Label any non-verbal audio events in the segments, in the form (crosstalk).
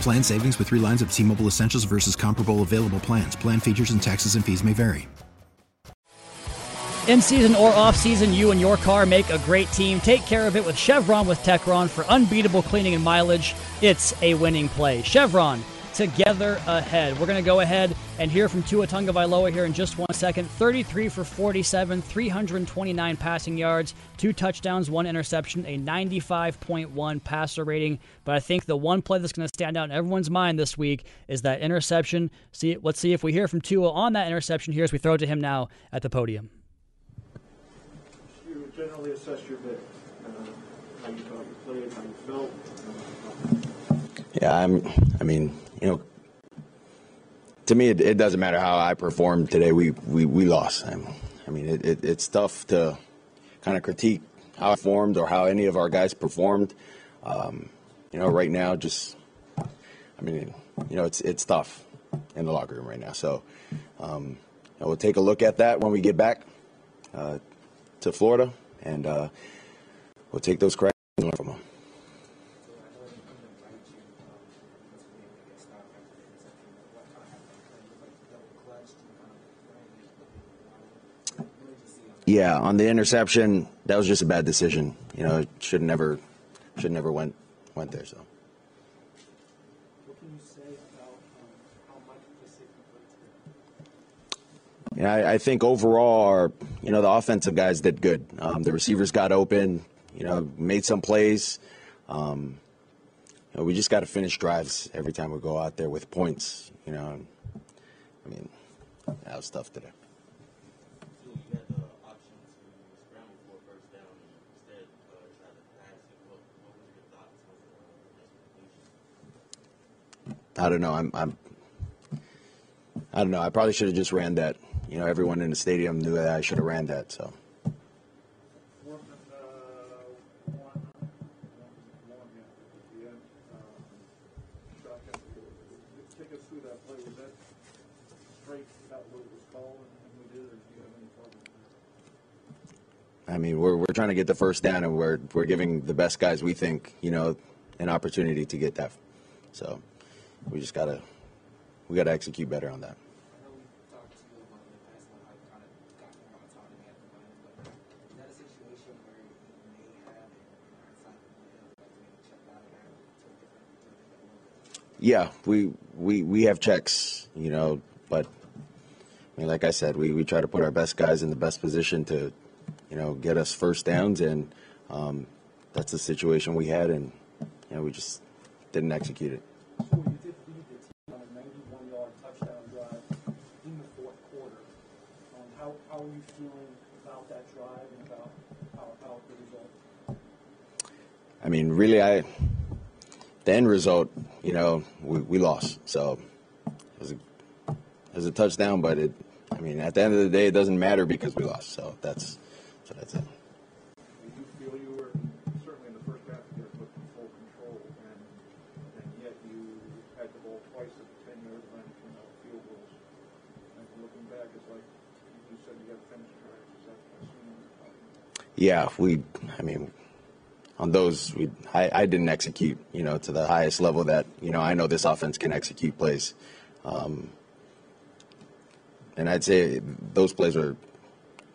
Plan savings with three lines of T Mobile Essentials versus comparable available plans. Plan features and taxes and fees may vary. In season or off season, you and your car make a great team. Take care of it with Chevron with Techron for unbeatable cleaning and mileage. It's a winning play. Chevron together ahead. We're going to go ahead and hear from Tua Tagovailoa here in just one second. 33 for 47, 329 passing yards, two touchdowns, one interception, a 95.1 passer rating. But I think the one play that's going to stand out in everyone's mind this week is that interception. See, let's see if we hear from Tua on that interception here as we throw it to him now at the podium. You generally assess your day, uh, how you thought you played, how you felt. Yeah, I'm. I mean, you know, to me, it, it, doesn't matter how I performed today. We we, we lost. I mean, it, it, it's tough to kind of critique how I performed or how any of our guys performed. Um, you know, right now, just I mean, you know, it's it's tough in the locker room right now. So um, we'll take a look at that when we get back uh, to Florida, and uh, we'll take those corrections from them. Yeah, on the interception, that was just a bad decision. You know, it should never, should never went went there. So. What can you say about um, how much the Yeah, I, I, think overall, our you know the offensive guys did good. Um, the receivers got open. You know, made some plays. Um, you know, we just got to finish drives every time we go out there with points. You know, I mean, that was tough today. I don't know. I'm, I'm I don't know. I probably should have just ran that. You know, everyone in the stadium knew that I should have ran that. So. I mean, we're, we're trying to get the first down, and we're we're giving the best guys we think, you know, an opportunity to get that. So we just gotta we gotta execute better on that. Yeah, we we we have checks, you know, but I mean, like I said, we, we try to put our best guys in the best position to, you know, get us first downs, and um, that's the situation we had, and you know, we just didn't execute it. How are you feeling about that drive and about how, how the result? I mean, really, I the end result, you know, we, we lost. So it was, a, it was a touchdown, but it, I mean, at the end of the day, it doesn't matter because we lost. So that's so that's it. Yeah, we. I mean, on those, we. I, I didn't execute, you know, to the highest level that you know I know this offense can execute plays, um, and I'd say those plays were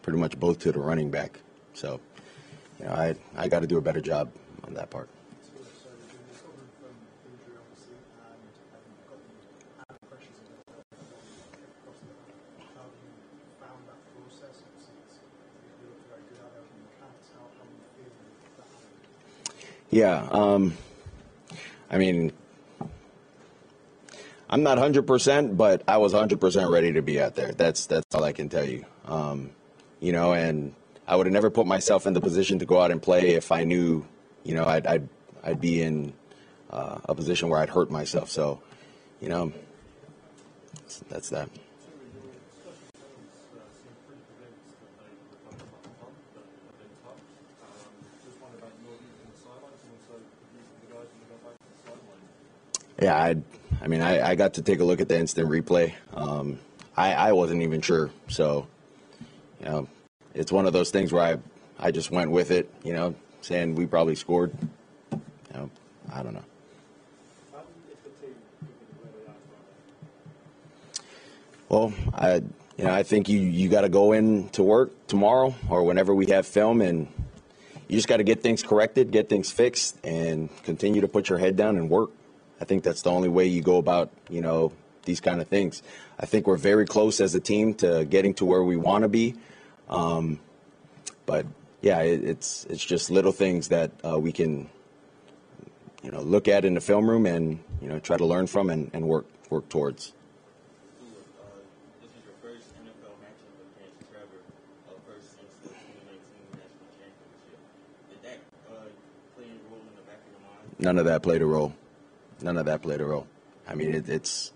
pretty much both to the running back. So, you know, I I got to do a better job on that part. Yeah. Um, I mean, I'm not 100%, but I was 100% ready to be out there. That's that's all I can tell you. Um, you know, and I would have never put myself in the position to go out and play if I knew, you know, I'd I'd, I'd be in uh, a position where I'd hurt myself. So, you know, that's, that's that. Yeah, I, I mean, I, I got to take a look at the instant replay. Um, I, I wasn't even sure, so you know, it's one of those things where I, I just went with it. You know, saying we probably scored. You know, I don't know. Well, I, you know, I think you you got to go in to work tomorrow or whenever we have film, and you just got to get things corrected, get things fixed, and continue to put your head down and work. I think that's the only way you go about, you know, these kind of things. I think we're very close as a team to getting to where we want to be, um, but yeah, it, it's it's just little things that uh, we can, you know, look at in the film room and you know try to learn from and, and work work towards. None of that played a role. None of that played a role. I mean, it, it's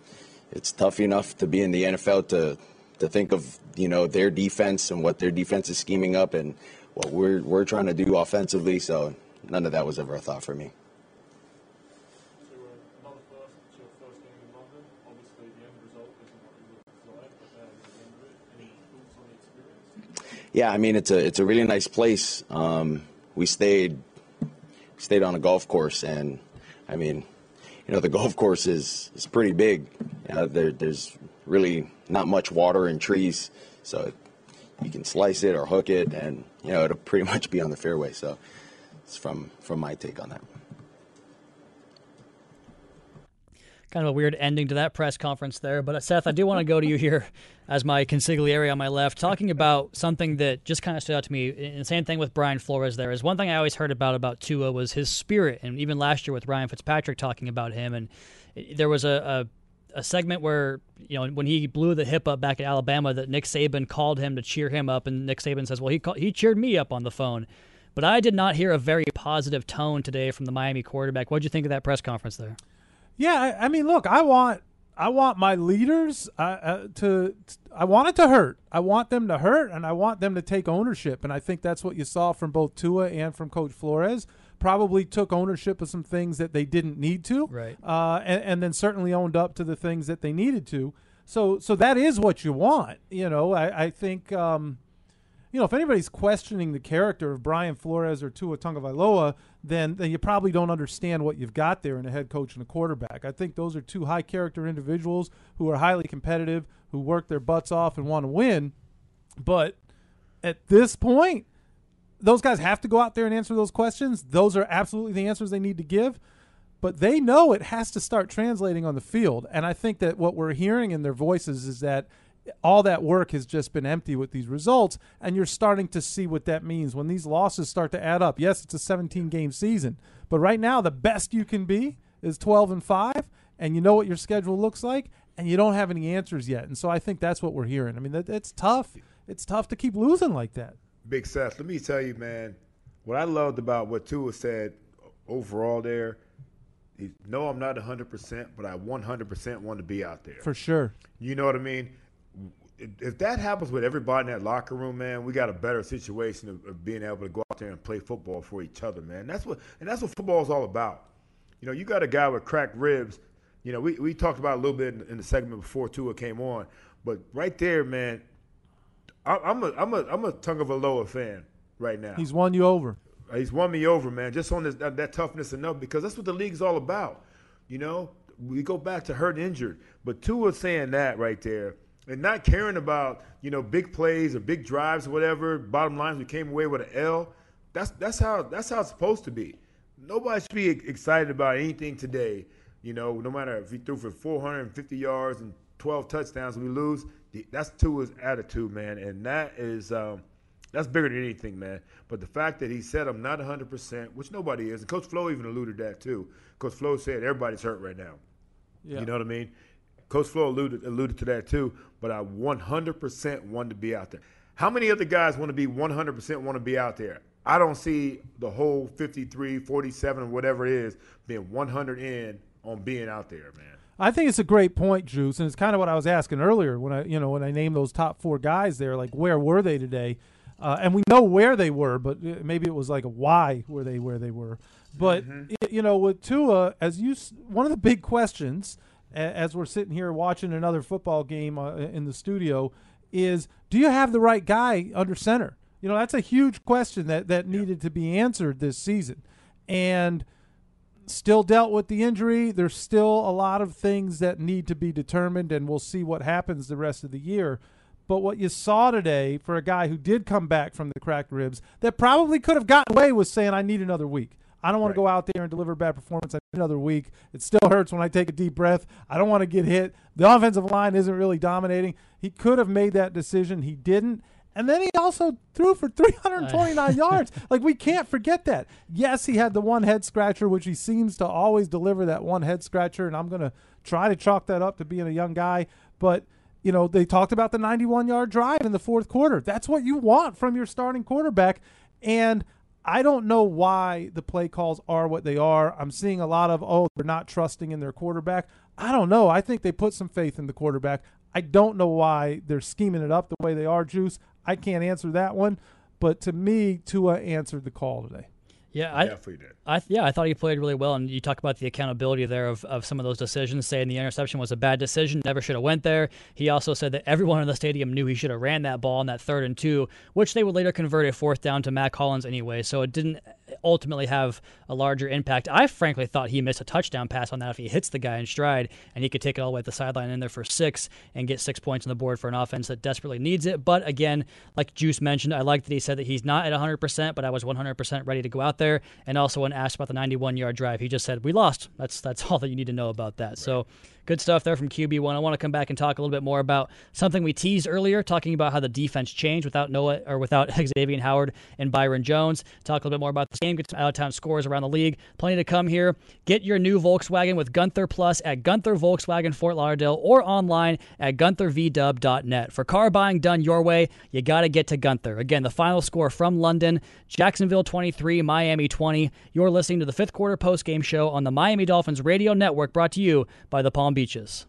it's tough enough to be in the NFL to to think of you know their defense and what their defense is scheming up and what we're we're trying to do offensively. So none of that was ever a thought for me. Yeah, I mean it's a it's a really nice place. Um, we stayed stayed on a golf course, and I mean, you know, the golf course is is pretty big. Know, there, there's really not much water and trees, so you can slice it or hook it, and you know, it'll pretty (laughs) much be on the fairway. So, it's from from my take on that. Kind of a weird ending to that press conference there. But uh, Seth, I do want to go to you here as my consigliere on my left, talking about something that just kind of stood out to me. And the same thing with Brian Flores. There is one thing I always heard about about Tua was his spirit, and even last year with Ryan Fitzpatrick talking about him, and there was a, a a segment where you know when he blew the hip up back at Alabama that Nick Saban called him to cheer him up, and Nick Saban says, "Well, he he cheered me up on the phone." But I did not hear a very positive tone today from the Miami quarterback. What did you think of that press conference there? Yeah, I, I mean, look, I want I want my leaders uh, uh, to, I want it to hurt. I want them to hurt, and I want them to take ownership. And I think that's what you saw from both Tua and from Coach Flores. Probably took ownership of some things that they didn't need to, right? Uh, and, and then certainly owned up to the things that they needed to. So, so that is what you want. You know, I, I think. Um, you know, if anybody's questioning the character of Brian Flores or Tua Tagovailoa, then then you probably don't understand what you've got there in a head coach and a quarterback. I think those are two high character individuals who are highly competitive, who work their butts off and want to win. But at this point, those guys have to go out there and answer those questions. Those are absolutely the answers they need to give. But they know it has to start translating on the field. And I think that what we're hearing in their voices is that all that work has just been empty with these results and you're starting to see what that means when these losses start to add up yes it's a 17 game season but right now the best you can be is 12 and 5 and you know what your schedule looks like and you don't have any answers yet and so i think that's what we're hearing i mean that, it's tough it's tough to keep losing like that big seth let me tell you man what i loved about what tua said overall there no, I'm not 100%, but I 100% want to be out there. For sure. You know what I mean? If that happens with everybody in that locker room, man, we got a better situation of, of, being able to go out there and play football for each other, man. That's what and that's what football is all about. You know, you got a guy with cracked ribs. You know, we, we talked about a little bit in, in the segment before Tua came on, but right there, man, I, I'm a I'm a I'm a Tagovailoa fan right now. He's won you over. He's won me over, man. Just on this, that, that toughness enough because that's what the league's all about. You know, we go back to hurt and injured, but Tua saying that right there and not caring about you know big plays or big drives or whatever. Bottom line, we came away with an L. That's that's how that's how it's supposed to be. Nobody should be excited about anything today. You know, no matter if he threw for 450 yards and 12 touchdowns, we lose. That's Tua's attitude, man, and that is um, That's bigger than anything, man. But the fact that he said I'm not 100%, which nobody is, and Coach Flo even alluded to that too. Coach Flo said everybody's hurt right now. Yeah. You know what I mean? Coach Flo alluded, alluded to that too, but I 100% want to be out there. How many other guys want to be 100% want to be out there? I don't see the whole 53, 47, whatever it is, being 100 in on being out there, man. I think it's a great point, Juice, and it's kind of what I was asking earlier when I, you know, when I named those top four guys there. Like, where were they today? Uh, and we know where they were, but uh, maybe it was like why were they where they were. But Mm-hmm. y- you know, with Tua, as you, one of the big questions as we're sitting here watching another football game uh, in the studio is, do you have the right guy under center? You know, that's a huge question that that needed to be answered this season, and still dealt with the injury. There's still a lot of things that need to be determined, and we'll see what happens the rest of the year. But what you saw today for a guy who did come back from the cracked ribs, that probably could have gotten away with saying, I need another week. I don't want to go out there and deliver a bad performance. Another week. It still (laughs) hurts when I take a deep breath. I don't want to get hit. The offensive line isn't really dominating. He could have made that decision. He didn't. And then he also threw for 329 (laughs) yards. Like we can't forget that. Yes, he had the one head scratcher, which he seems to always deliver that one head scratcher, and I'm gonna try to chalk that up to being a young guy. But you know, they talked about the 91 yard drive in the fourth quarter. That's what you want from your starting quarterback. And I don't know why the play calls are what they are. I'm seeing a lot of, oh, they're not trusting in their quarterback. I don't know. I think they put some faith in the quarterback. I don't know why they're scheming it up the way they are, Juice. I can't answer that one. But to me, Tua answered the call today. Yeah, I, Definitely did. I yeah, I thought he played really well, and you talk about the accountability there of, of some of those decisions. Saying the interception was a bad decision, never should have went there. He also said that everyone in the stadium knew he should have ran that ball on that third and two, which they would later convert a fourth down to Mack Hollins anyway. So it didn't ultimately have a larger impact. I frankly thought he missed a touchdown pass on that if he hits the guy in stride, and he could take it all the way at the sideline in there for six and get six points on the board for an offense that desperately needs it. But again, like Juice mentioned, I like that he said that he's not at 100%, but I was 100% ready to go out there. And also when asked about the 91 yard drive, he just said, "We lost." That's that's (laughs) all that you need to know about that. So good stuff there from QB1. I want to come back and talk a little bit more about something we teased earlier, talking about how the defense changed without Noah or without (laughs) Xavier Howard and Byron Jones. Talk a little bit more about this game, get some out of town scores around the league. Plenty to come here. Get your new Volkswagen with Gunther Plus at Gunther Volkswagen Fort Lauderdale or online at GuntherVDub.net. For car buying done your way, you got to get to Gunther. Again, the final score from London Jacksonville 23, Miami 20. You're listening to the fifth quarter post game show on the Miami Dolphins Radio Network brought to you by the Palm Beaches.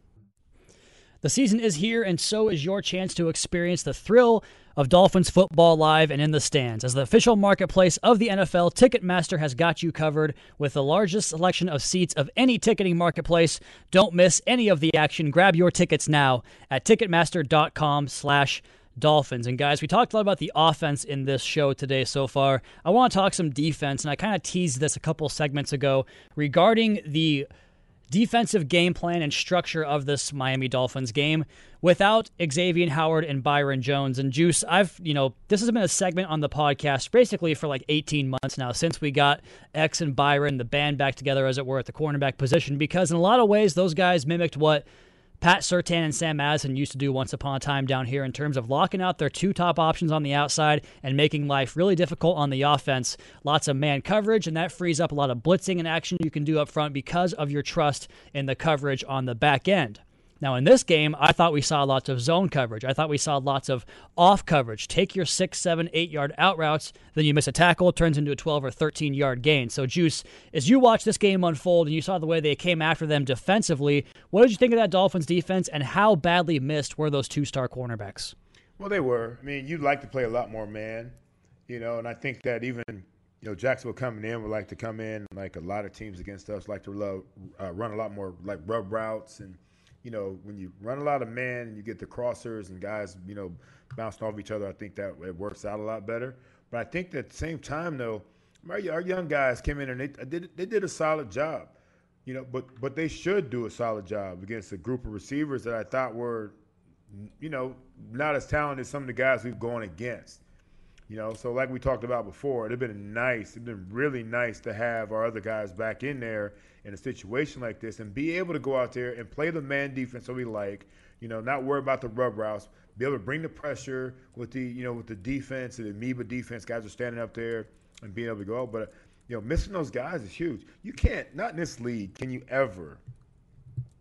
The season is here, and so is your chance to experience the thrill of Dolphins football live and in the stands. As the official marketplace of the NFL, Ticketmaster has got you covered with the largest selection of seats of any ticketing marketplace. Don't miss any of the action. Grab your tickets now at ticketmaster.com slash Dolphins. And guys, we talked a lot about the offense in this show today so far. I want to talk some defense, and I kind of teased this a couple segments ago regarding the defensive game plan and structure of this Miami Dolphins game without Xavier Howard and Byron Jones and Juice. I've, you know, this has been a segment on the podcast basically for like 18 months now since we got X and Byron, the band back together as it were at the cornerback position because in a lot of ways those guys mimicked what Pat Surtain and Sam Madison used to do once upon a time down here in terms of locking out their two top options on the outside and making life really difficult on the offense. Lots of man coverage, and that frees up a lot of blitzing and action you can do up front because of your trust in the coverage on the back end. Now, in this game, I thought we saw lots of zone coverage. I thought we saw lots of off coverage. Take your six, seven, eight yard out routes, then you miss a tackle, it turns into a 12 or 13 yard gain. So, Juice, as you watch this game unfold and you saw the way they came after them defensively, what did you think of that Dolphins defense and how badly missed were those two star cornerbacks? Well, they were. I mean, you'd like to play a lot more man, you know, and I think that even you know Jacksonville coming in would like to come in like a lot of teams against us like to love, uh, run a lot more like rub routes and you know when you run a lot of man and you get the crossers and guys you know bouncing off each other, I think that it works out a lot better. But I think at the same time though, our, our young guys came in and they did they did a solid job, you know. But but they should do a solid job against a group of receivers that I thought were you know, not as talented as some of the guys we've gone against. You know, so like we talked about before, it'd been nice. It'd been really nice to have our other guys back in there in a situation like this and be able to go out there and play the man defense that we like. You know, not worry about the rub routes. Be able to bring the pressure with the you know with the defense, the amoeba defense. Guys are standing up there and being able to go. out. But you know, missing those guys is huge. You can't not in this league can you ever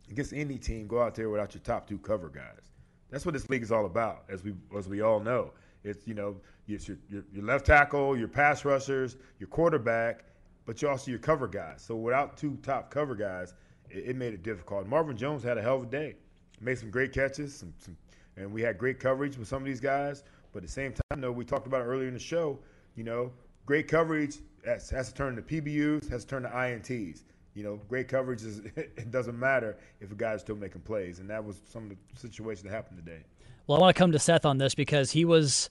against any team go out there without your top two cover guys. That's what this league is all about, as we as we all know. It's you know it's your, your, your left tackle, your pass rushers, your quarterback, but you also your cover guys. So without two top cover guys, it, it, made it difficult. Marvin Jones had a hell of a day, made some great catches, some, some, and we had great coverage with some of these guys. But at the same time, though, we talked about it earlier in the show. You know, great coverage has, has to turn to PBUs, has to turn to INTs. You know, great coverage is (laughs) it doesn't matter if a guy's still making plays, and that was some of the situations that happened today. Well, I want to come to Seth on this because he was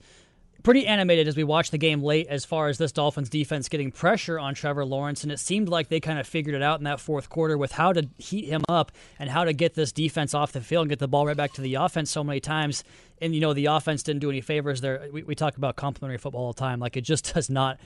pretty animated as we watched the game late as far as this Dolphins defense getting pressure on Trevor Lawrence. And it seemed like they kind of figured it out in that fourth quarter with how to heat him up and how to get this defense off the field and get the ball right back to the offense so many times. And, you know, the offense didn't do any favors there. We, we talk about complimentary football all the time. Like, it just (laughs) does not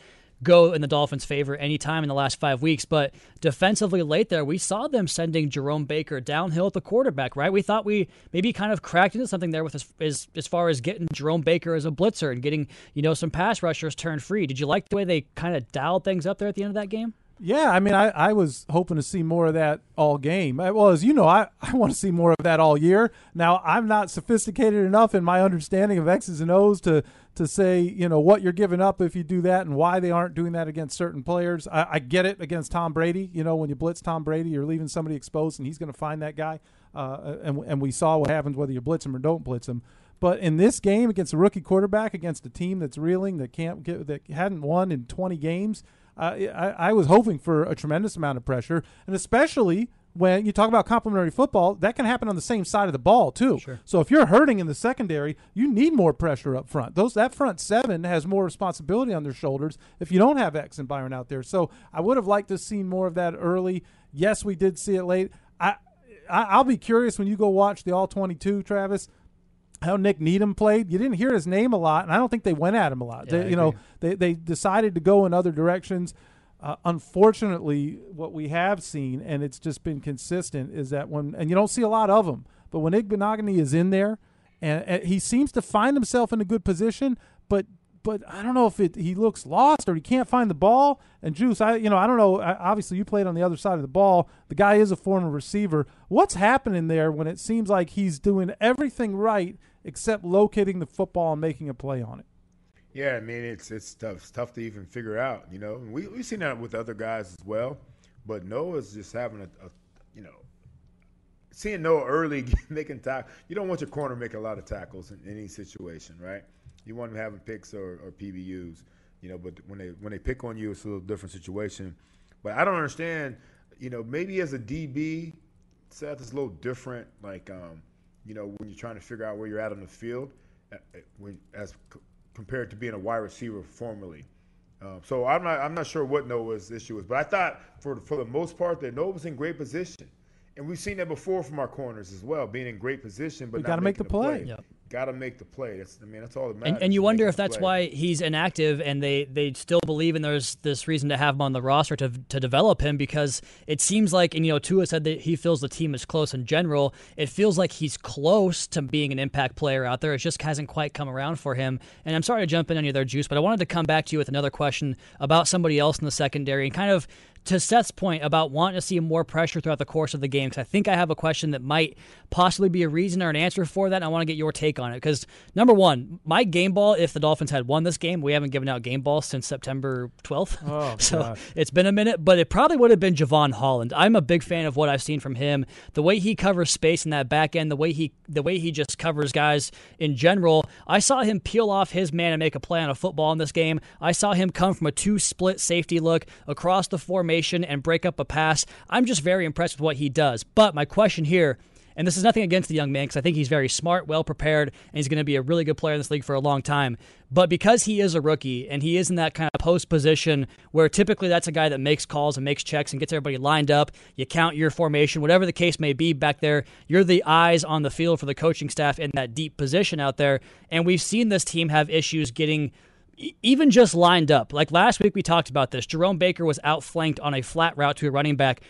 go in the Dolphins' favor anytime in the last five weeks. But defensively late there, we saw them sending Jerome Baker downhill at the quarterback, right? We thought we maybe kind of cracked into something there with as, as, as far as getting Jerome Baker as a blitzer and getting, you know, some pass rushers turned free. Did you like the way they kind of dialed things up there at the end of that game? Yeah, I mean, I, I was hoping to see more of that all game. Well, as you know, I, I want to see more of that all year. Now, I'm not sophisticated enough in my understanding of X's and O's to to say, you know, what you're giving up if you do that and why they aren't doing that against certain players. I, I get it against Tom Brady. You know, when you blitz Tom Brady, you're leaving somebody exposed and he's going to find that guy. Uh, and, and we saw what happens whether you blitz him or don't blitz him. But in this game against a rookie quarterback, against a team that's reeling, that can't get, that hadn't won in 20 games – I, I was hoping for a tremendous amount of pressure, and especially when you talk about complementary football, that can happen on the same side of the ball too. Sure. So if you're hurting in the secondary, you need more pressure up front. Those that front seven has more responsibility on their shoulders if you don't have X and Byron out there. So I would have liked to have seen more of that early. Yes, we did see it late. I, I I'll be curious when you go watch the all 22, Travis how Nik Needham played. You didn't hear his name a lot, and I don't think they went at him a lot. Yeah, they, you know, they they decided to go in other directions. Uh, unfortunately, what we have seen, and it's just been consistent, is that when and you don't see a lot of them, but when Igbinoghene is in there, and, and, he seems to find himself in a good position, but but I don't know if it, he looks lost or he can't find the ball. And Juice, I you know I don't know. obviously, you played on the other side of the ball. The guy is a former receiver. What's happening there when it seems like he's doing everything right except locating the football and making a play on it. Yeah, I mean it's it's tough. It's tough to even figure out. You know, we we've seen that with other guys as well. But Noah's just having a, a you know, seeing Noah early (laughs) making tackles. You don't want your corner making a lot of tackles in any situation, right? You want him having picks or, or PBUs. You know, but when they when they pick on you, it's a little different situation. But I don't understand. You know, maybe as a DB, Seth is a little different. Like, um, you know, when you're trying to figure out where you're at on the field, uh, uh, when, as c- compared to being a wide receiver formerly. Um, so I'm not I'm not sure what Noah's issue is, but I thought for for the most part that Noah was in great position, and we've seen that before from our corners as well, being in great position. But got to make the play. play. Yep got to make the play. That's I mean that's all that matters. And, and you wonder if that's play. why he's inactive, and they, they still believe and there's this reason to have him on the roster to to develop him because it seems like and you know Tua said that he feels the team is close in general. It feels like he's close to being an impact player out there. It just hasn't quite come around for him. And I'm sorry to jump in on you there, Juice, but I wanted to come back to you with another question about somebody else in the secondary and kind of to Seth's point about wanting to see more pressure throughout the course of the game, because I think I have a question that might possibly be a reason or an answer for that. And I want to get your take on it. Because, number one, my game ball, if the Dolphins had won this game, we haven't given out game balls since September 12th. Oh, (laughs) so God. it's been a minute, but it probably would have been Jevon Holland. I'm a big fan of what I've seen from him. The way he covers space in that back end, the way he the way he just covers guys in general. I saw him peel off his man and make a play on a football in this game. I saw him come from a two split safety look across the formation and break up a pass. I'm just very impressed with what he does. But my question here and this is nothing against the young man because I think he's very smart, well prepared, and he's going to be a really good player in this league for a long time. But because he is a rookie and he is in that kind of post position where typically that's a guy that makes calls and makes checks and gets everybody lined up, you count your formation, whatever the case may be back there, you're the eyes on the field for the coaching staff in that deep position out there. And we've seen this team have issues getting even just lined up. Like last week, we talked about this. Jerome Baker was outflanked on a flat route to a running back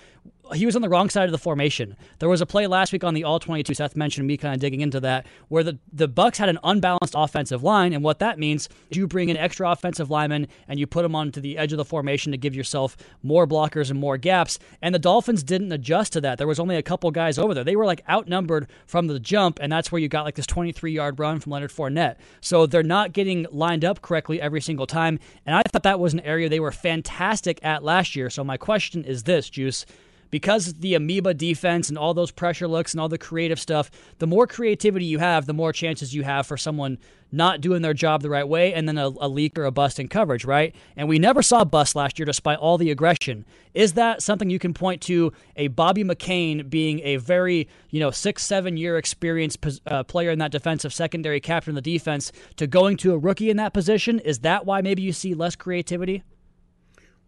he was on the wrong side of the formation. There was a play last week on the all 22. Seth mentioned me kind of digging into that, where the the Bucs had an unbalanced offensive line, and what that means is you bring in extra offensive linemen and you put them onto the edge of the formation to give yourself more blockers and more gaps. And the Dolphins didn't adjust to that. There was only a couple guys over there. They were like outnumbered from the jump, and that's where you got like this 23 yard run from Leonard Fournette. So they're not getting lined up correctly every single time. And I thought that was an area they were fantastic at last year. So my question is this, Juice because the amoeba defense and all those pressure looks and all the creative stuff, the more creativity you have, the more chances you have for someone not doing their job the right way and then a, a leak or a bust in coverage, right? And we never saw bust last year despite all the aggression. Is that something you can point to a Bobby McCain being a very, you know, six, seven year experienced uh, player in that defensive secondary, captain of the defense, to going to a rookie in that position? Is that why maybe you see less creativity?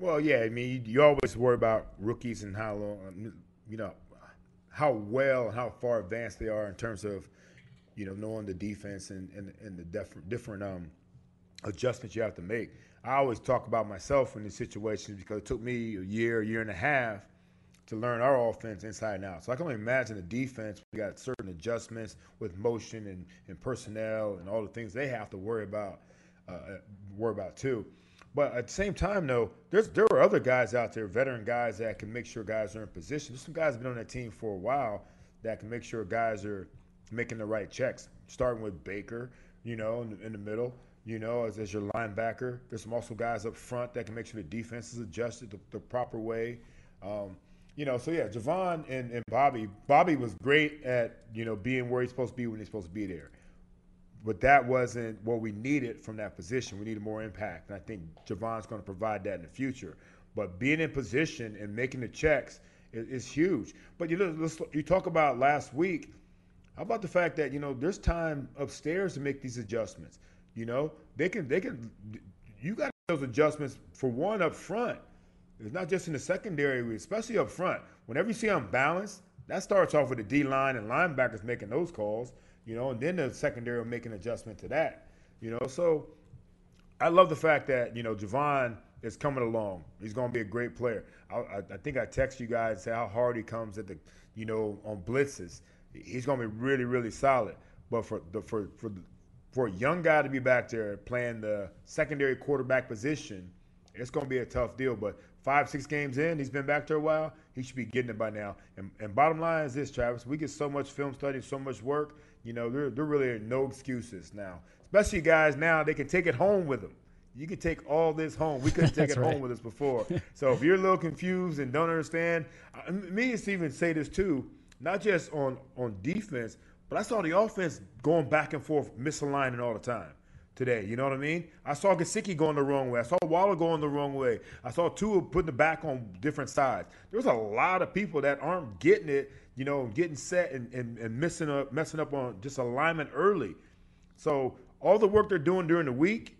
Well, yeah. I mean, you, you always worry about rookies and how long, you know, how well and how far advanced they are in terms of, you know, knowing the defense and, and, and the def- different um, adjustments you have to make. I always talk about myself in these situations because it took me a year, a year and a half to learn our offense inside and out. So I can only imagine the defense. We got certain adjustments with motion and, and personnel and all the things they have to worry about, uh, worry about too. But at the same time, though, there's there are other guys out there, veteran guys that can make sure guys are in position. There's some guys have been on that team for a while that can make sure guys are making the right checks. Starting with Baker, you know, in the, in the middle, you know, as, as your linebacker. There's some also guys up front that can make sure the defense is adjusted the, the proper way. Um, you know, so yeah, Jevon and, and Bobby. Bobby was great at you know being where he's supposed to be when he's supposed to be there but that wasn't what we needed from that position. We needed more impact, and I think Jevon's going to provide that in the future. But being in position and making the checks is, is huge. But you you talk about last week. How about the fact that you know there's time upstairs to make these adjustments? You know, they can they can. You got those adjustments for one up front. It's not just in the secondary, especially up front. Whenever you see unbalanced, that starts off with the D line and linebackers making those calls you know, and then the secondary will make an adjustment to that, you know. So I love the fact that you know Jevon is coming along. He's going to be a great player. I, I, I think I text you guys how hard he comes at the, you know, on blitzes. He's going to be really, really solid. But for the for for the, for a young guy to be back there playing the secondary quarterback position, it's going to be a tough deal. But five, six games in, he's been back there a while. He should be getting it by now. And, and bottom line is this, Travis: we get so much film study, so much work you know, there, there really are no excuses now. Especially guys now, they can take it home with them. You can take all this home. We couldn't (laughs) take it right. home with us before. (laughs) so if you're a little confused and don't understand, uh, me and Steven say this too, not just on, on defense, but I saw the offense going back and forth, misaligning all the time today. You know what I mean? I saw Gesicki going the wrong way. I saw Waller going the wrong way. I saw Tua putting the back on different sides. There's a lot of people that aren't getting it you know, getting set and, and, and messing up messing up on just alignment early. So all the work they're doing during the week,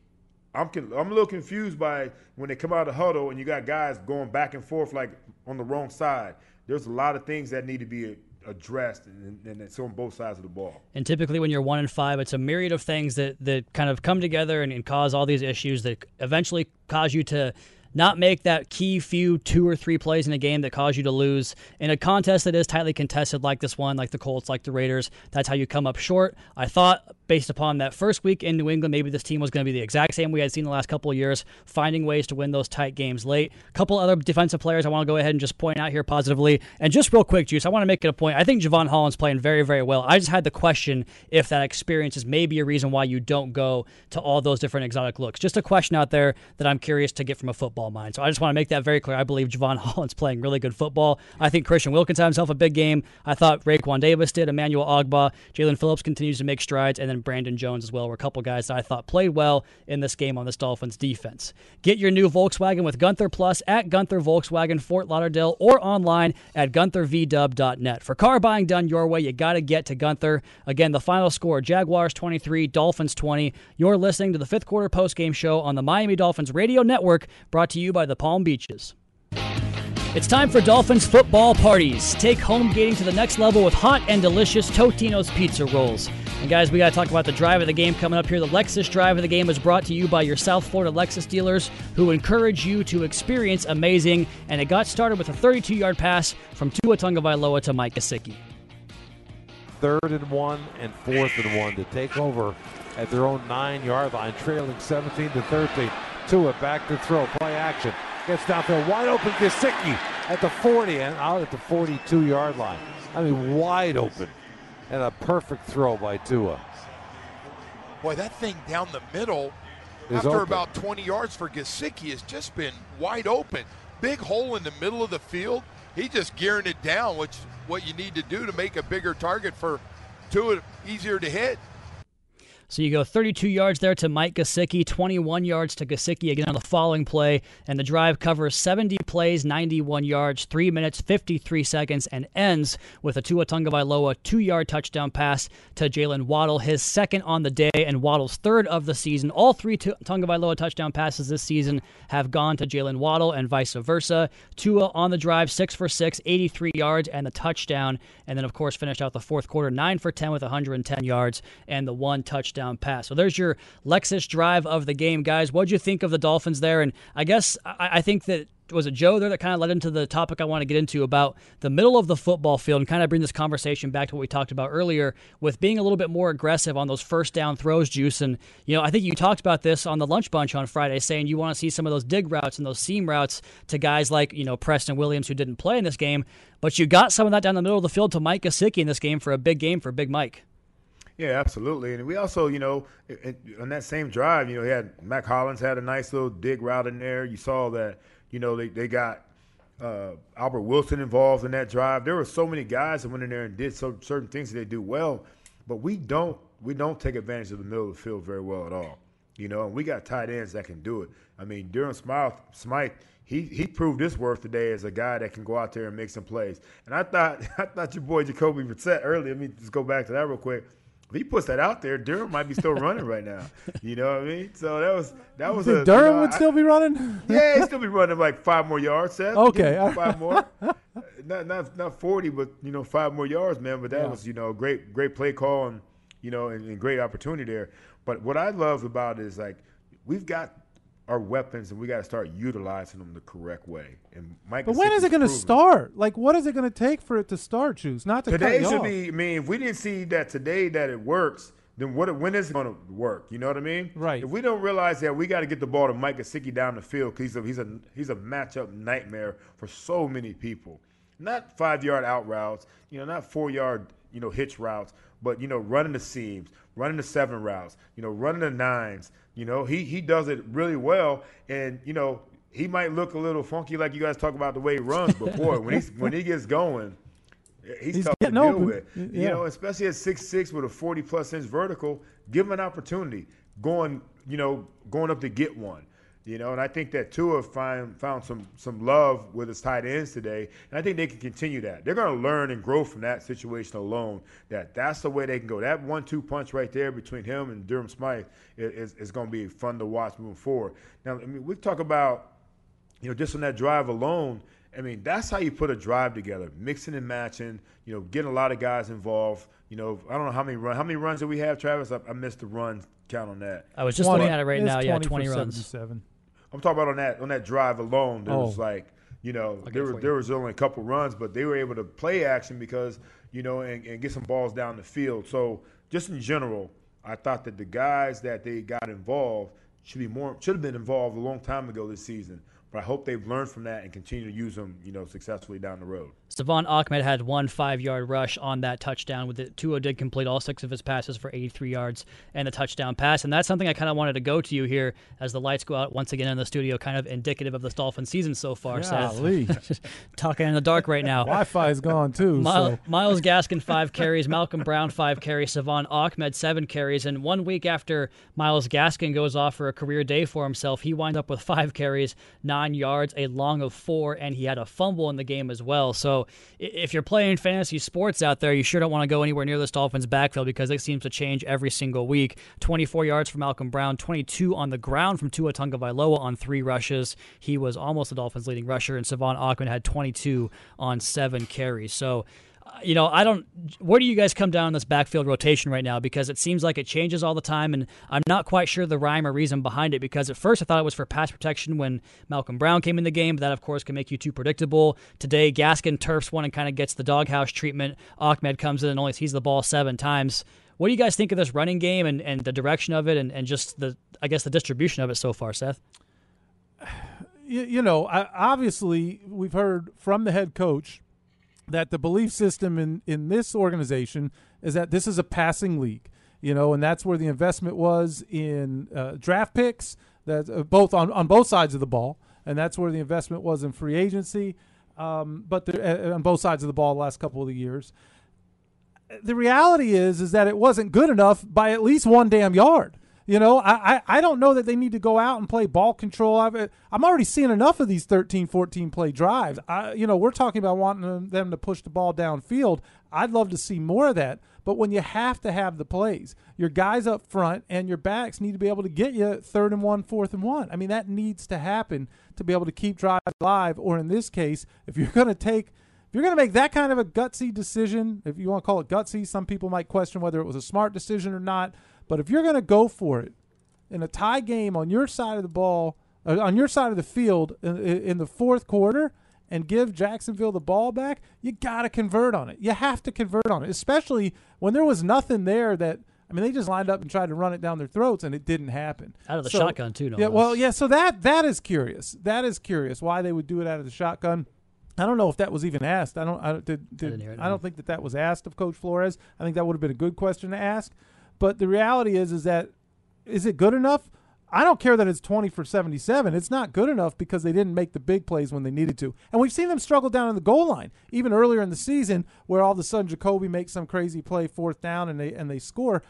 I'm I'm a little confused by when they come out of the huddle and you got guys going back and forth like on the wrong side. There's a lot of things that need to be addressed, and, and, it's on both sides of the ball. And typically, when you're one and five, it's a myriad of things that that kind of come together and, and cause all these issues that eventually cause you to not make that key few two or three plays in a game that cause you to lose. In a contest that is tightly contested like this one, like the Colts, like the Raiders, that's how you come up short. I thought based upon that first week in New England, maybe this team was going to be the exact same we had seen the last couple of years, finding ways to win those tight games late. A couple other defensive players I want to go ahead and just point out here positively. And just real quick, Juice, I want to make it a point. I think Jevon Holland's playing very, very well. I just had the question if that experience is maybe a reason why you don't go to all those different exotic looks. Just a question out there that I'm curious to get from a football mind. So I just want to make that very clear. I believe Jevon (laughs) Holland's playing really good football. I think Christian Wilkins had himself a big game. I thought Raekwon Davis did, Emmanuel Ogbah, Jaelan Phillips continues to make strides, and then Brandon Jones as well were a couple guys that I thought played well in this game on this Dolphins defense. Get your new Volkswagen with Gunther Plus at Gunther Volkswagen Fort Lauderdale or online at GuntherVDub.net. For car buying done your way, you got to get to Gunther. Again, the final score Jaguars 23, Dolphins 20. You're listening to the fifth quarter post game show on the Miami Dolphins Radio Network, brought to you by the Palm Beaches. It's time for Dolphins football parties. Take home gating to the next level with hot and delicious Totino's pizza rolls. And guys, we got to talk about the drive of the game coming up here. The Lexus drive of the game is brought to you by your South Florida Lexus dealers who encourage you to experience amazing. And it got started with a 32 yard pass from Tua Tagovailoa to Mike Gesicki. Third and one and fourth and one to take over at their own nine yard line, trailing 17 to 13. Tua back to throw, play action. Gets down there, wide open Gesicki at the 40 and out at the 42 yard line. I mean, wide open. And a perfect throw by Tua. Boy, that thing down the middle Is after open. about 20 yards for Gesicki has just been wide open. Big hole in the middle of the field. He just gearing it down, which is what you need to do to make a bigger target for Tua easier to hit. So you go 32 yards there to Mike Gesicki, 21 yards to Gesicki again on the following play, and the drive covers 70 plays, 91 yards, 3 minutes, 53 seconds, and ends with a Tua Tagovailoa two-yard touchdown pass to Jalen Waddle, his second on the day and Waddle's third of the season. All three Tu- Tagovailoa touchdown passes this season have gone to Jalen Waddle and vice versa. Tua on the drive, 6 for 6, 83 yards, and the touchdown, and then of course finished out the fourth quarter 9 for 10 with 110 yards and the one touchdown pass. So there's your Lexus drive of the game, guys. What'd you think of the Dolphins there? And I guess I, I think that was it Joe there that kind of led into the topic I want to get into about the middle of the football field and kind of bring this conversation back to what we talked about earlier with being a little bit more aggressive on those first down throws, Juice. And you know, I think you talked about this on the lunch bunch on Friday, saying you want to see some of those dig routes and those seam routes to guys like you know Preston Williams who didn't play in this game, but you got some of that down the middle of the field to Mike Gesicki in this game for a big game for Big Mike. Yeah, absolutely. And we also, you know, on that same drive, you know, he had Mack Hollins had a nice little dig route in there. You saw that, you know, they, they got uh, Albert Wilson involved in that drive. There were so many guys that went in there and did so certain things that they do well, but we don't we don't take advantage of the middle of the field very well at all. You know, and we got tight ends that can do it. I mean, Durham Smythe, Smythe he he proved his worth today as a guy that can go out there and make some plays. And I thought (laughs) I thought your boy Jacoby Brissett earlier. Let me just go back to that real quick. If he puts that out there, Durham might be still running right now. You know what I mean? So that was that was a you Durham know, would I- still be running? yeah, he'd still be running like five more yards, Seth. Okay, all five more. not not not forty, but you know five more yards, man. But that Yeah. was you know great great play call and you know and, and great opportunity there. But what I love about it is like we've got our weapons and we got to start utilizing them the correct way. And Mike, But when is it going to start? Like, what is it going to take for it to start, Juice? Not to Today should off. be. I mean, if we didn't see that today that it works, then what? When is it going to work? You know what I mean? Right. If we don't realize that we got to get the ball to Mike Gesicki down the field because he's a he's a he's a matchup nightmare for so many people. Not five yard out routes, you know, not four yard you know hitch routes, but you know running the seams, running the seven routes, you know, running the nines. You know, he he does it really well, and you know. He might look a little funky, like you guys talk about the way he runs, but boy, when he's when he gets going, he's, He's tough to deal open. with. Y- You know, especially at six six with a forty plus inch vertical, give him an opportunity. Going, you know, going up to get one. You know, and I think that Tua find, found some some love with his tight ends today, and I think they can continue that. They're going to learn and grow from that situation alone. That that's the way they can go. That one-two punch right there between him and Durham Smythe is, is, is going to be fun to watch moving forward. Now, I mean, we talk about you know, just on that drive alone, I mean, that's how you put a drive together, mixing and matching. You know, getting a lot of guys involved. You know, I don't know how many run, how many runs did we have, Travis? I, I missed the run count on that. I was just 20. looking at it right It's now. Yeah, 20 for 20 runs. 77. I'm talking about on that on that drive alone. There was Oh. like, you know, get there was there was only a couple runs, but they were able to play action because you know and, and get some balls down the field. So just in general, I thought that the guys that they got involved should be more should have been involved a long time ago this season. But I hope they've learned from that and continue to use them, you know, successfully down the road. Salvon Ahmed had one five yard rush on that touchdown. With it, Tua did complete all six of his passes for 83 yards and the touchdown pass. And that's something I kind of wanted to go to you here as the lights go out once again in the studio, kind of indicative of this Dolphin season so far. Seth. Golly. (laughs) Talking in the dark right now. Wi-Fi is gone too. Miles, so. Myles Gaskin five carries, Malcolm Brown five carries, Salvon Ahmed seven carries, and one week after Myles Gaskin goes off for a career day for himself, he winds up with five carries, nine nine yards, a long of four, and he had a fumble in the game as well. So if you're playing fantasy sports out there, you sure don't want to go anywhere near this Dolphins backfield because it seems to change every single week. 24 yards from Malcolm Brown, 22 on the ground from Tua Tagovailoa on three rushes. He was almost the Dolphins' leading rusher, and Salvon Ahmed had 22 on seven carries. So you know, I don't. Where do you guys come down on this backfield rotation right now? Because it seems like it changes all the time, and I'm not quite sure the rhyme or reason behind it. Because at first I thought it was for pass protection when Malcolm Brown came in the game, but that of course can make you too predictable. Today, Gaskin turfs one and kind of gets the doghouse treatment. Ahmed comes in and only sees the ball seven times. What do you guys think of this running game and, and the direction of it, and, and just the I guess the distribution of it so far, Seth? (sighs) You, you know, I, obviously we've heard from the head coach that the belief system in in this organization is that this is a passing league, you know, and that's where the investment was in uh, draft picks, that uh, both on on both sides of the ball, and that's where the investment was in free agency, um, but the, uh, on both sides of the ball the last couple of the years. The reality is is that it wasn't good enough by at least one damn yard. You know, I, I, I don't know that they need to go out and play ball control. I've, I'm already seeing enough of these 13, 14 play drives. I, you know, we're talking about wanting them to push the ball downfield. I'd love to see more of that. But when you have to have the plays, your guys up front and your backs need to be able to get you third and one, fourth and one. I mean, that needs to happen to be able to keep drives alive. Or in this case, if you're going to take if you're going to make that kind of a gutsy decision, if you want to call it gutsy, some people might question whether it was a smart decision or not. But if you're going to go for it in a tie game on your side of the ball, uh, on your side of the field in, in the fourth quarter, and give Jacksonville the ball back, you got to convert on it. You have to convert on it, especially when there was nothing there that. I mean, they just lined up and tried to run it down their throats, and it didn't happen. Out of the so, shotgun too, no Yeah, less. well, yeah. So that that is curious. That is curious why they would do it out of the shotgun. I don't know if that was even asked. I don't. I, did, did, it, I don't think that that was asked of Coach Flores. I think that would have been a good question to ask. But the reality is, is that is it good enough? I don't care that it's 20 for 77. It's not good enough because they didn't make the big plays when they needed to. And we've seen them struggle down in the goal line, even earlier in the season, where all of a sudden Jacoby makes some crazy play fourth down and they and they score.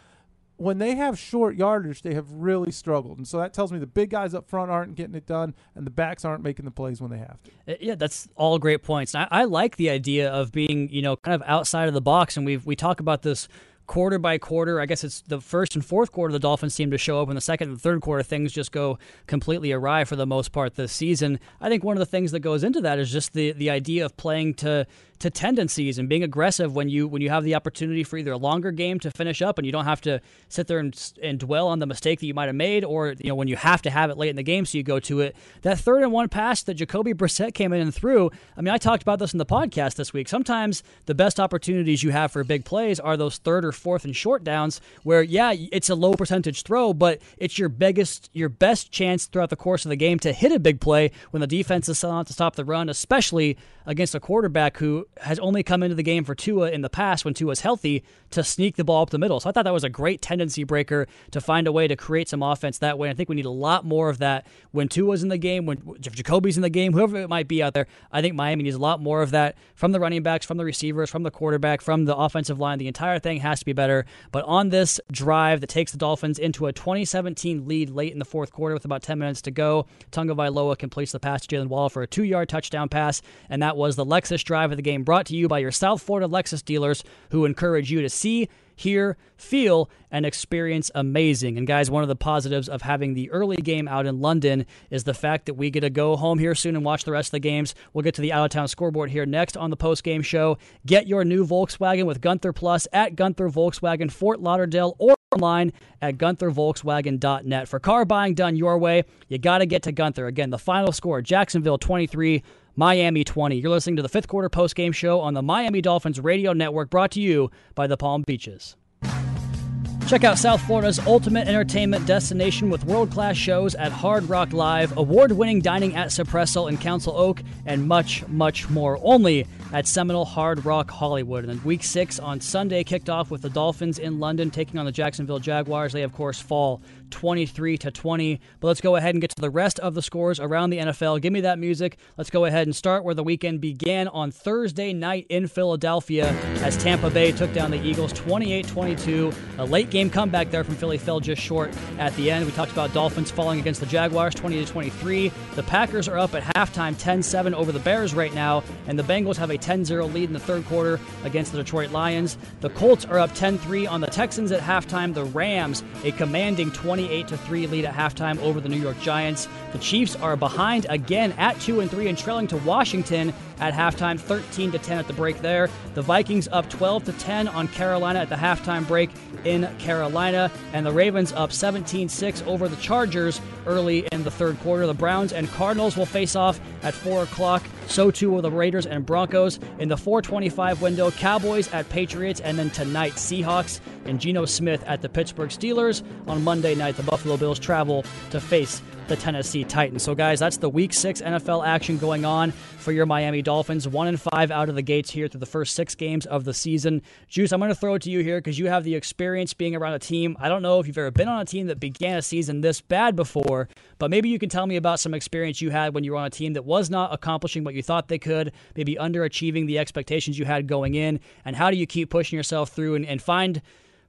When they have short yardage, they have really struggled. And so that tells me the big guys up front aren't getting it done and the backs aren't making the plays when they have to. Uh, Yeah, that's all great points. I, I like the idea of being, you know, kind of outside of the box. And we we talk about this quarter by quarter. I guess it's the first and fourth quarter the Dolphins seem to show up. In the second and third quarter, things just go completely awry for the most part this season. I think one of the things that goes into that is just the the idea of playing to to tendencies and being aggressive when you when you have the opportunity for either a longer game to finish up and you don't have to sit there and, and dwell on the mistake that you might have made or you know when you have to have it late in the game so you go to it. That third and one pass that Jacoby Brissett came in and threw I mean I talked about this in the podcast this week. Sometimes the best opportunities you have for big plays are those third or fourth and short downs where yeah it's a low percentage throw but it's your biggest your best chance throughout the course of the game to hit a big play when the defense is selling out to stop the run especially against a quarterback who has only come into the game for Tua in the past when Tua's healthy to sneak the ball up the middle. So I thought that was a great tendency breaker to find a way to create some offense that way. I think we need a lot more of that when Tua's in the game, when Jacoby's in the game, whoever it might be out there. I think Miami needs a lot more of that from the running backs, from the receivers, from the quarterback, from the offensive line. The entire thing has to be better. But on this drive that takes the Dolphins into a 2017 lead late in the fourth quarter with about 10 minutes to go, Tua Tagovailoa completes the pass to Jaylen Waddle for a two-yard touchdown pass, and that was the Lexus drive of the game brought to you by your South Florida Lexus dealers who encourage you to see, hear, feel, and experience amazing. And guys, one of the positives of having the early game out in London is the fact that we get to go home here soon and watch the rest of the games. We'll get to the out of town scoreboard here next on the post game show. Get your new Volkswagen with Gunther Plus at Gunther Volkswagen Fort Lauderdale or online at GuntherVolkswagen.net. For car buying done your way, you got to get to Gunther. Again, the final score Jacksonville 23. Miami 20. You're listening to the fifth quarter post game show on the Miami Dolphins radio network brought to you by the Palm Beaches. Check out South Florida's ultimate entertainment destination with world class shows at Hard Rock Live, award winning dining at Suppresso in Council Oak, and much, much more. Only at Seminole Hard Rock Hollywood. And then week six on Sunday kicked off with the Dolphins in London taking on the Jacksonville Jaguars. They, of course, fall 23 to 20. But let's go ahead and get to the rest of the scores around the NFL. Give me that music. Let's go ahead and start where the weekend began on Thursday night in Philadelphia as Tampa Bay took down the Eagles 28 22. A late game comeback there from Philly fell just short at the end. We talked about Dolphins falling against the Jaguars 20 23. The Packers are up at halftime 10 7 over the Bears right now, and the Bengals have a 10 0 lead in the third quarter against the Detroit Lions. The Colts are up 10 3 on the Texans at halftime. The Rams, a commanding 28 3 lead at halftime over the New York Giants. The Chiefs are behind again at 2 and 3 and trailing to Washington at halftime, 13 to 10 at the break there. The Vikings up 12 to 10 on Carolina at the halftime break in Carolina, and the Ravens up 17-6 over the Chargers early in the third quarter. The Browns and Cardinals will face off at 4 o'clock. So too will the Raiders and Broncos in the 425 window. Cowboys at Patriots, and then tonight Seahawks and Geno Smith at the Pittsburgh Steelers. On Monday night, the Buffalo Bills travel to face the Tennessee Titans. So, guys, that's the Week Six NFL action going on for your Miami Dolphins. One and five out of the gates here through the first six games of the season. Juice, I'm going to throw it to you here because you have the experience being around a team. I don't know if you've ever been on a team that began a season this bad before, but maybe you can tell me about some experience you had when you were on a team that was not accomplishing what you thought they could, maybe underachieving the expectations you had going in, and how do you keep pushing yourself through and, and find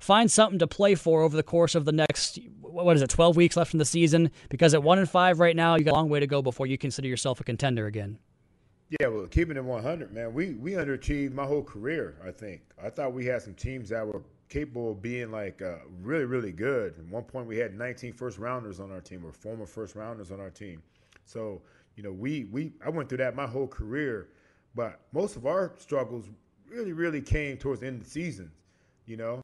find something to play for over the course of the next what is it 12 weeks left in the season? Because at 1 and 5 right now you got a long way to go before you consider yourself a contender again. Yeah well keeping it 100 man we we underachieved my whole career i think. I thought we had some teams that were capable of being like uh, really really good. At one point we had 19 first rounders on our team or former first rounders on our team. So you know we we i went through that my whole career but most of our struggles really really came towards the end of the seasons you know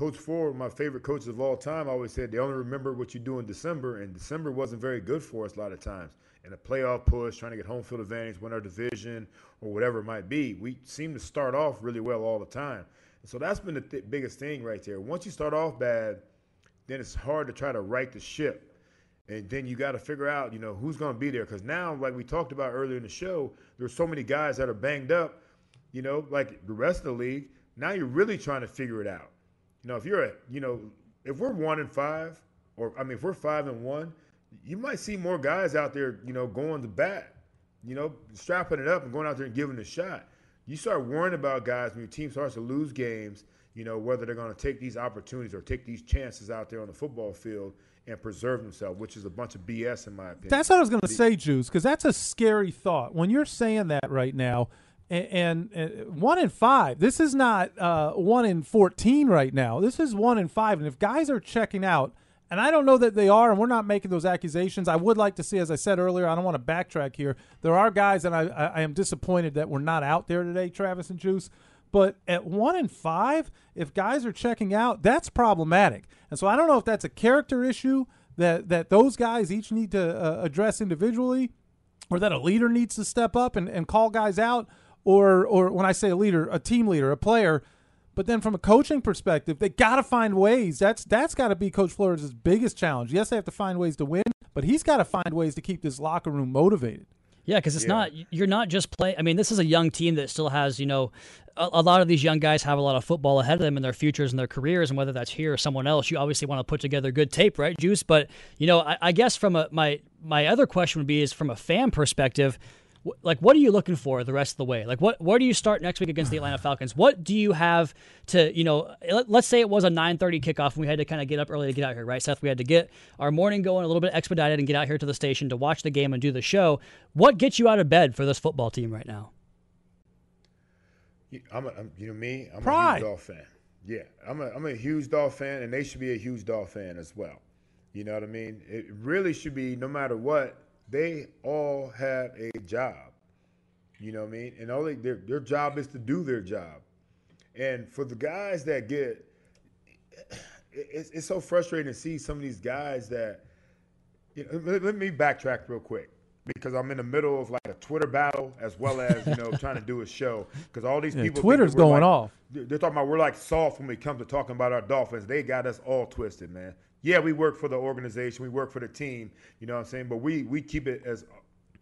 Coach Ford, my favorite coaches of all time, always said they only remember what you do in December, and December wasn't very good for us a lot of times. In a playoff push, trying to get home field advantage, win our division, or whatever it might be, we seem to start off really well all the time. And so that's been the th- biggest thing right there. Once you start off bad, then it's hard to try to right the ship. And then you got to figure out, you know, who's going to be there. Because now, like we talked about earlier in the show, there's so many guys that are banged up, you know, like the rest of the league. Now you're really trying to figure it out. You know, if you're a, you know, if we're one and five, or I mean, if we're five and one, you might see more guys out there, you know, going to bat, you know, strapping it up and going out there and giving it a shot. You start worrying about guys when your team starts to lose games, you know, whether they're going to take these opportunities or take these chances out there on the football field and preserve themselves, which is a bunch of BS in my opinion. That's what I was going to say, Juice, because that's a scary thought. When you're saying that right now, and, and, one in five. This is not uh, one in fourteen right now. This is one in five. And if guys are checking out, and I don't know that they are, and we're not making those accusations. I would like to see, as I said earlier, I don't want to backtrack here. There are guys, and I, I, I am disappointed that we're not out there today, Travis and Juice. But at one in five, if guys are checking out, that's problematic. And so I don't know if that's a character issue that that those guys each need to uh, address individually, or that a leader needs to step up and, and call guys out or or when I say a leader, a team leader, a player. But then from a coaching perspective, they got to find ways. That's that's got to be Coach Flores' biggest challenge. Yes, they have to find ways to win, but he's got to find ways to keep this locker room motivated. Yeah, because it's yeah. not you're not just playing. I mean, this is a young team that still has you know a, a, lot of these young guys have a lot of football ahead of them in their futures and their careers, and whether that's here or someone else, you obviously want to put together good tape, right, Juice? But you know, I, I guess from a my my other question would be is from a fan perspective like what are you looking for the rest of the way? Like what where do you start next week against the atlanta falcons? What do you have to you know let, us say it was a 9.30 kickoff and we had to kind of get up early to get out here right seth? We had to get our morning going a little bit expedited and get out here to the station to watch the game and do the show. What gets you out of bed for this football team right now? I'm, a, I'm you know me i'm Pride. a huge Dolphin fan. Yeah I'm a, I'm a huge Dolphin fan and they should be a huge Dolphin fan as well. You know what i mean? It really should be no matter what they all have a job. You know what I mean? And all they, their their job is to do their job. And for the guys that get, it's, it's so frustrating to see some of these guys that. You know, let, let me backtrack real quick because I'm in the middle of like a Twitter battle as well as you know trying to do a show because all these yeah, people Twitter's going like, off. They're talking about we're like soft when we come to talking about our Dolphins. They got us all twisted, man yeah, we work for the organization, we work for the team, you know what I'm saying? But we we keep it as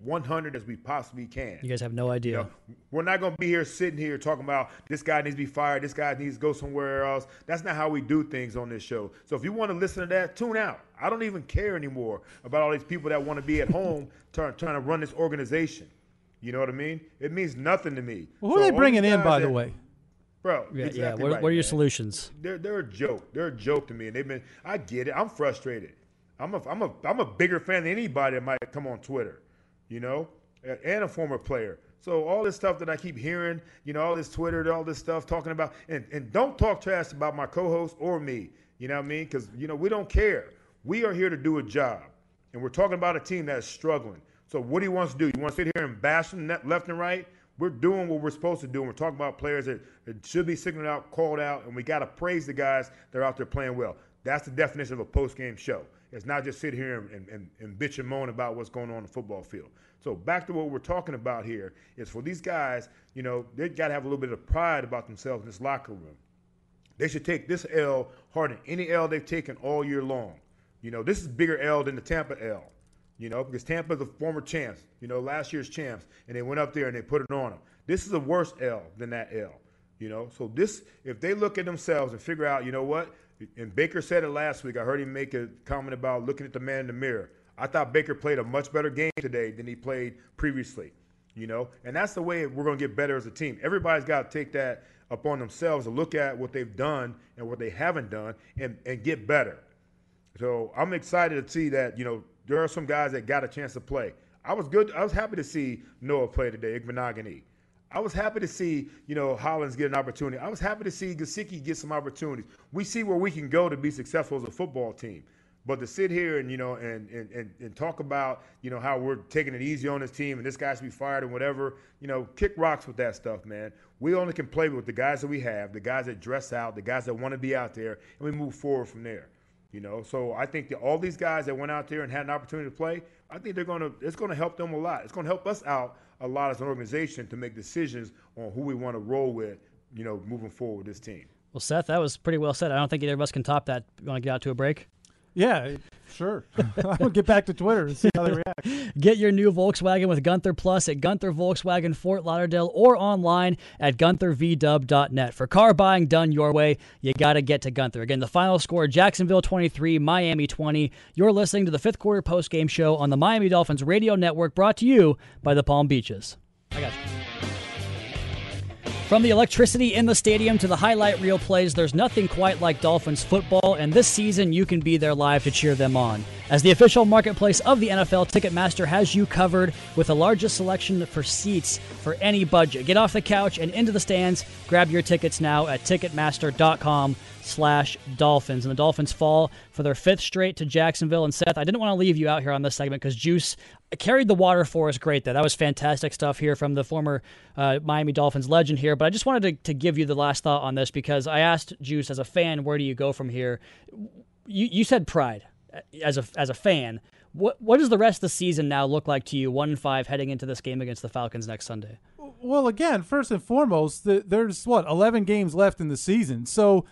100 as we possibly can. You guys have no idea. You know, we're not going to be here sitting here talking about this guy needs to be fired, this guy needs to go somewhere else. That's not how we do things on this show. So if you want to listen to that, tune out. I don't even care anymore about all these people that want to be at home (laughs) trying, trying to run this organization. You know what I mean? It means nothing to me. Well, who so are they bringing in, by that, the way? Bro, Yeah, exactly yeah. What, right, what are your man. solutions? They're they're a joke. They're a joke to me, and they've been. I get it. I'm frustrated. I'm a I'm a I'm a bigger fan than anybody that might come on Twitter, you know, and a former player. So all this stuff that I keep hearing, you know, all this Twitter, all this stuff talking about, and and don't talk trash about my co-host or me. You know what I mean? Because you know we don't care. We are here to do a job, and we're talking about a team that is struggling. So what do you want to do? You want to sit here and bash them left and right? We're doing what we're supposed to do. And we're talking about players that, that should be signaled out, called out, and we got to praise the guys that are out there playing well. That's the definition of a post-game show. It's not just sit here and, and, and, and bitch and moan about what's going on in the football field. So back to what we're talking about here is for these guys, you know, they got to have a little bit of pride about themselves in this locker room. They should take this L harder than any L they've taken all year long. You know, this is bigger L than the Tampa L. You know, because Tampa's a former champs, you know, last year's champs, and they went up there and they put it on them. This is a worse L than that L. You know, so this, if they look at themselves and figure out, you know what, and Baker said it last week. I heard him make a comment about looking at the man in the mirror. I thought Baker played a much better game today than he played previously. You know, and that's the way we're going to get better as a team. Everybody's got to take that upon themselves to look at what they've done and what they haven't done and, and get better. So I'm excited to see that, you know, there are some guys that got a chance to play. I was good. I was happy to see Noah play today, Igbinoghene. I was happy to see, you know, Hollins get an opportunity. I was happy to see Gesicki get some opportunities. We see where we can go to be successful as a football team. But to sit here and, you know, and, and, and, and talk about, you know, how we're taking it easy on this team and this guy should be fired and whatever, you know, kick rocks with that stuff, man. We only can play with the guys that we have, the guys that dress out, the guys that want to be out there, and we move forward from there. You know, so I think that all these guys that went out there and had an opportunity to play, I think they're gonna. It's gonna help them a lot. It's gonna help us out a lot as an organization to make decisions on who we want to roll with. You know, moving forward with this team. Well, Seth, that was pretty well said. I don't think either of us can top that. You want to get out to a break? Yeah, sure. (laughs) I'll get back to Twitter and see how they react. (laughs) Get your new Volkswagen with Gunther Plus at Gunther Volkswagen Fort Lauderdale or online at GuntherVDub.net. For car buying done your way, you got to get to Gunther. Again, the final score Jacksonville 23, Miami 20. You're listening to the fifth quarter post game show on the Miami Dolphins radio network brought to you by the Palm Beaches. I got you. From the electricity in the stadium to the highlight reel plays, there's nothing quite like Dolphins football, and this season you can be there live to cheer them on. As the official marketplace of the NFL, Ticketmaster has you covered with the largest selection for seats for any budget. Get off the couch and into the stands. Grab your tickets now at Ticketmaster.com slash Dolphins. And the Dolphins fall for their fifth straight to Jacksonville. And Seth, I didn't want to leave you out here on this segment because Juice carried the water for us great there. That was fantastic stuff here from the former uh, Miami Dolphins legend here. But I just wanted to, to give you the last thought on this because I asked Juice as a fan, where do you go from here? You, you said pride uh, as a, as a fan. What, what does the rest of the season now look like to you, 1 and 5, heading into this game against the Falcons next Sunday? Well, again, first and foremost, the, there's what eleven games left in the season, so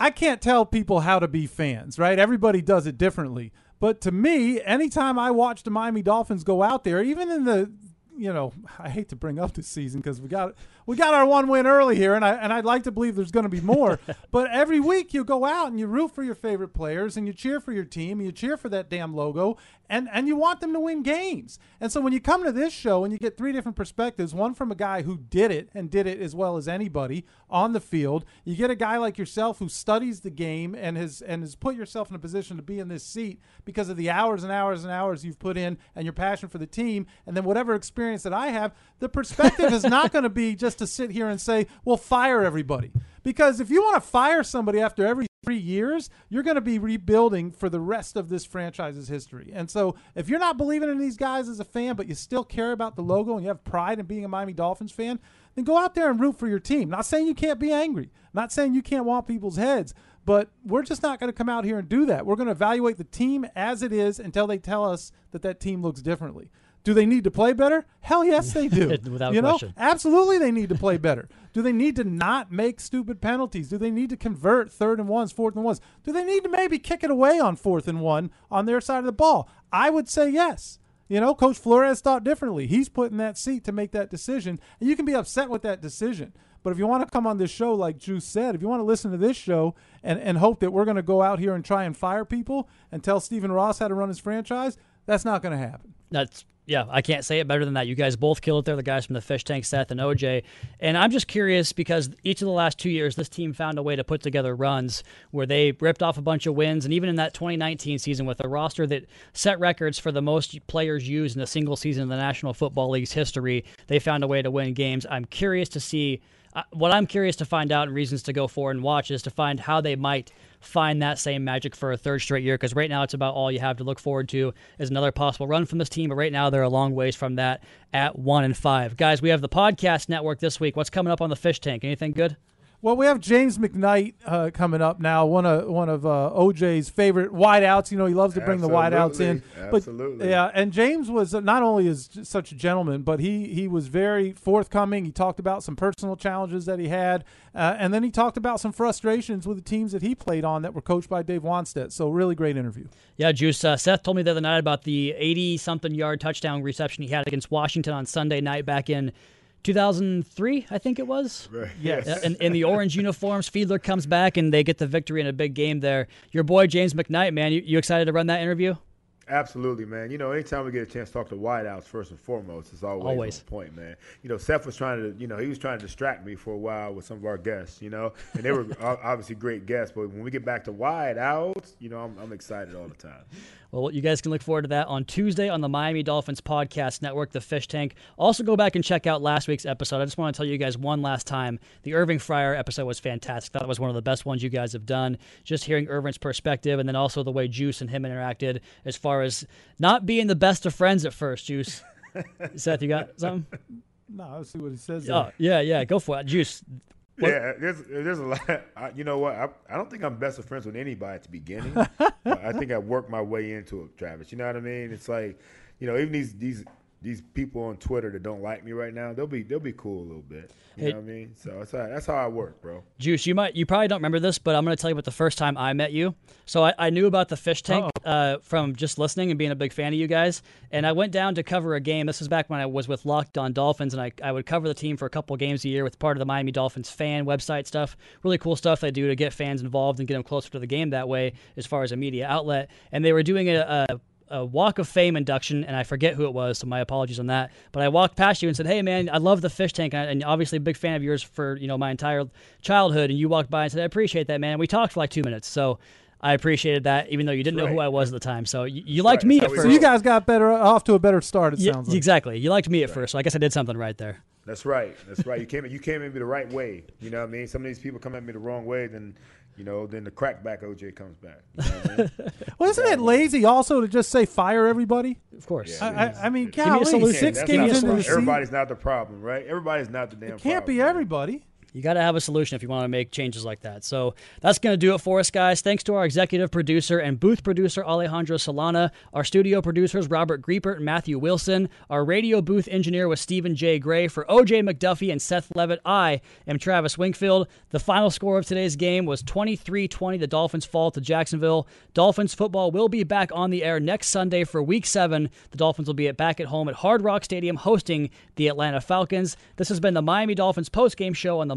I, can't tell people how to be fans, right? Everybody does it differently. But to me, anytime I watch the Miami Dolphins go out there, even in the you know, I hate to bring up this season because we got we got our one win early here, and I and I'd like to believe there's going to be more. (laughs) but every week you go out and you root for your favorite players, and you cheer for your team, and you cheer for that damn logo, and and you want them to win games. And so when you come to this show and you get three different perspectives, one from a guy who did it and did it as well as anybody on the field, you get a guy like yourself who studies the game and has and has put yourself in a position to be in this seat because of the hours and hours and hours you've put in and your passion for the team, and then whatever experience that I have, the perspective is not going to be just to sit here and say, "Well, fire everybody." Because if you want to fire somebody after every three years, you're going to be rebuilding for the rest of this franchise's history. And so, if you're not believing in these guys as a fan, but you still care about the logo and you have pride in being a Miami Dolphins fan, then go out there and root for your team. Not saying you can't be angry, not saying you can't want people's heads, but we're just not going to come out here and do that. We're going to evaluate the team as it is until they tell us that that team looks differently. Do they need to play better? Hell yes, they do. (laughs) Without you know, question. absolutely they need to play better. Do they need to not make stupid penalties? Do they need to convert third and ones, fourth and ones? Do they need to maybe kick it away on fourth and one on their side of the ball? I would say yes. You know, Coach Flores thought differently. He's put in that seat to make that decision, and you can be upset with that decision. But if you want to come on this show, like Juice said, if you want to listen to this show and, and hope that we're going to go out here and try and fire people and tell Stephen Ross how to run his franchise, that's not going to happen. That's yeah, I can't say it better than that. You guys both killed it there, the guys from the fish tank, Seth and OJ. And I'm just curious because each of the last two years, this team found a way to put together runs where they ripped off a bunch of wins. And even in that 2019 season, with a roster that set records for the most players used in a single season in the National Football League's history, they found a way to win games. I'm curious to see. Uh, what I'm curious to find out and reasons to go for and watch is to find how they might find that same magic for a third straight year because right now it's about all you have to look forward to is another possible run from this team. But right now they're a long ways from that at one and five. Guys, we have the podcast network this week. What's coming up on the fish tank? Anything good? Well, we have James McKnight uh, coming up now. One of one of uh, OJ's favorite wideouts. You know, he loves to bring Absolutely. the wideouts in. Absolutely. Yeah, and James was uh, not only is such a gentleman, but he he was very forthcoming. He talked about some personal challenges that he had, uh, and then he talked about some frustrations with the teams that he played on that were coached by Dave Wannstedt. So really great interview. Yeah, Juice. Uh, Seth told me the other night about the 80 something yard touchdown reception he had against Washington on Sunday night back in 2003, I think it was. Right. Yes. Uh, In, in the orange uniforms, Fiedler comes back and they get the victory in a big game there. Your boy James McKnight, man, you, you excited to run that interview? Absolutely, man. You know, anytime we get a chance to talk to wideouts, first and foremost, it's always, Always. point, man. You know, Seth was trying to, you know, he was trying to distract me for a while with some of our guests, you know, and they were (laughs) obviously great guests. But when we get back to wideouts, you know, I'm, I'm excited all the time. Well, you guys can look forward to that on Tuesday on the Miami Dolphins Podcast Network, The Fish Tank. Also, go back and check out last week's episode. I just want to tell you guys one last time the Irving Fryar episode was fantastic. Thought it was one of the best ones you guys have done. Just hearing Irving's perspective and then also the way Juice and him interacted as far as not being the best of friends at first, Juice. (laughs) Seth, you got something? No, let's see what he says. Oh, there. yeah, yeah. Go for it. Juice. What- Yeah, there's there's a lot. I, you know what? I, I don't think I'm best of friends with anybody at the beginning. (laughs) I think I worked my way into it, Travis. You know what I mean? It's like, you know, even these these these people on Twitter that don't like me right now, they'll be they'll be cool a little bit. You Hey- know what I mean? So that's how, that's how I work, bro. Juice, you might you probably don't remember this, but I'm going to tell you about the first time I met you. So I, I knew about the fish tank uh, from just listening and being a big fan of you guys. And I went down to cover a game. This was back when I was with Locked On Dolphins, and I, I would cover the team for a couple games a year with part of the Miami Dolphins fan website stuff. Really cool stuff they do to get fans involved and get them closer to the game that way, as far as a media outlet. And they were doing a, a a Walk of Fame induction, and I forget who it was, so my apologies on that. But I walked past you and said, "Hey, man, I love the fish tank, and and obviously a big fan of yours for you know my entire childhood." And you walked by and said, "I appreciate that, man." We talked for like two minutes, so I appreciated that, even though you didn't know who. I was at the time. So you, you liked right. me at first. So you guys got better off to a better start. It Yeah, sounds like. exactly. You liked me at first, so I guess I did something right there. That's right. That's right. You came you came at me the right way. You know what I mean? Some of these people come at me the wrong way, then you know, then the crackback OJ comes back. You know what I mean? (laughs) Well, isn't it lazy also to just say fire everybody? Of course. I, I, I mean, me a golly, solution. six That's Give me not games a the into the season. Everybody's not the problem, right? Everybody's not the damn. It can't be problem. everybody. You got to have a solution if you want to make changes like that. So that's going to do it for us, guys. Thanks to our executive producer and booth producer, Alejandro Solana, our studio producers, Robert Griepert and Matthew Wilson, our radio booth engineer was Stephen J. Gray. For OJ McDuffie and Seth Levitt, I am Travis Wingfield. The final score of today's game was 23 20. The Dolphins fall to Jacksonville. Dolphins football will be back on the air next Sunday for week seven. The Dolphins will be back at home at Hard Rock Stadium hosting the Atlanta Falcons. This has been the Miami Dolphins postgame show on the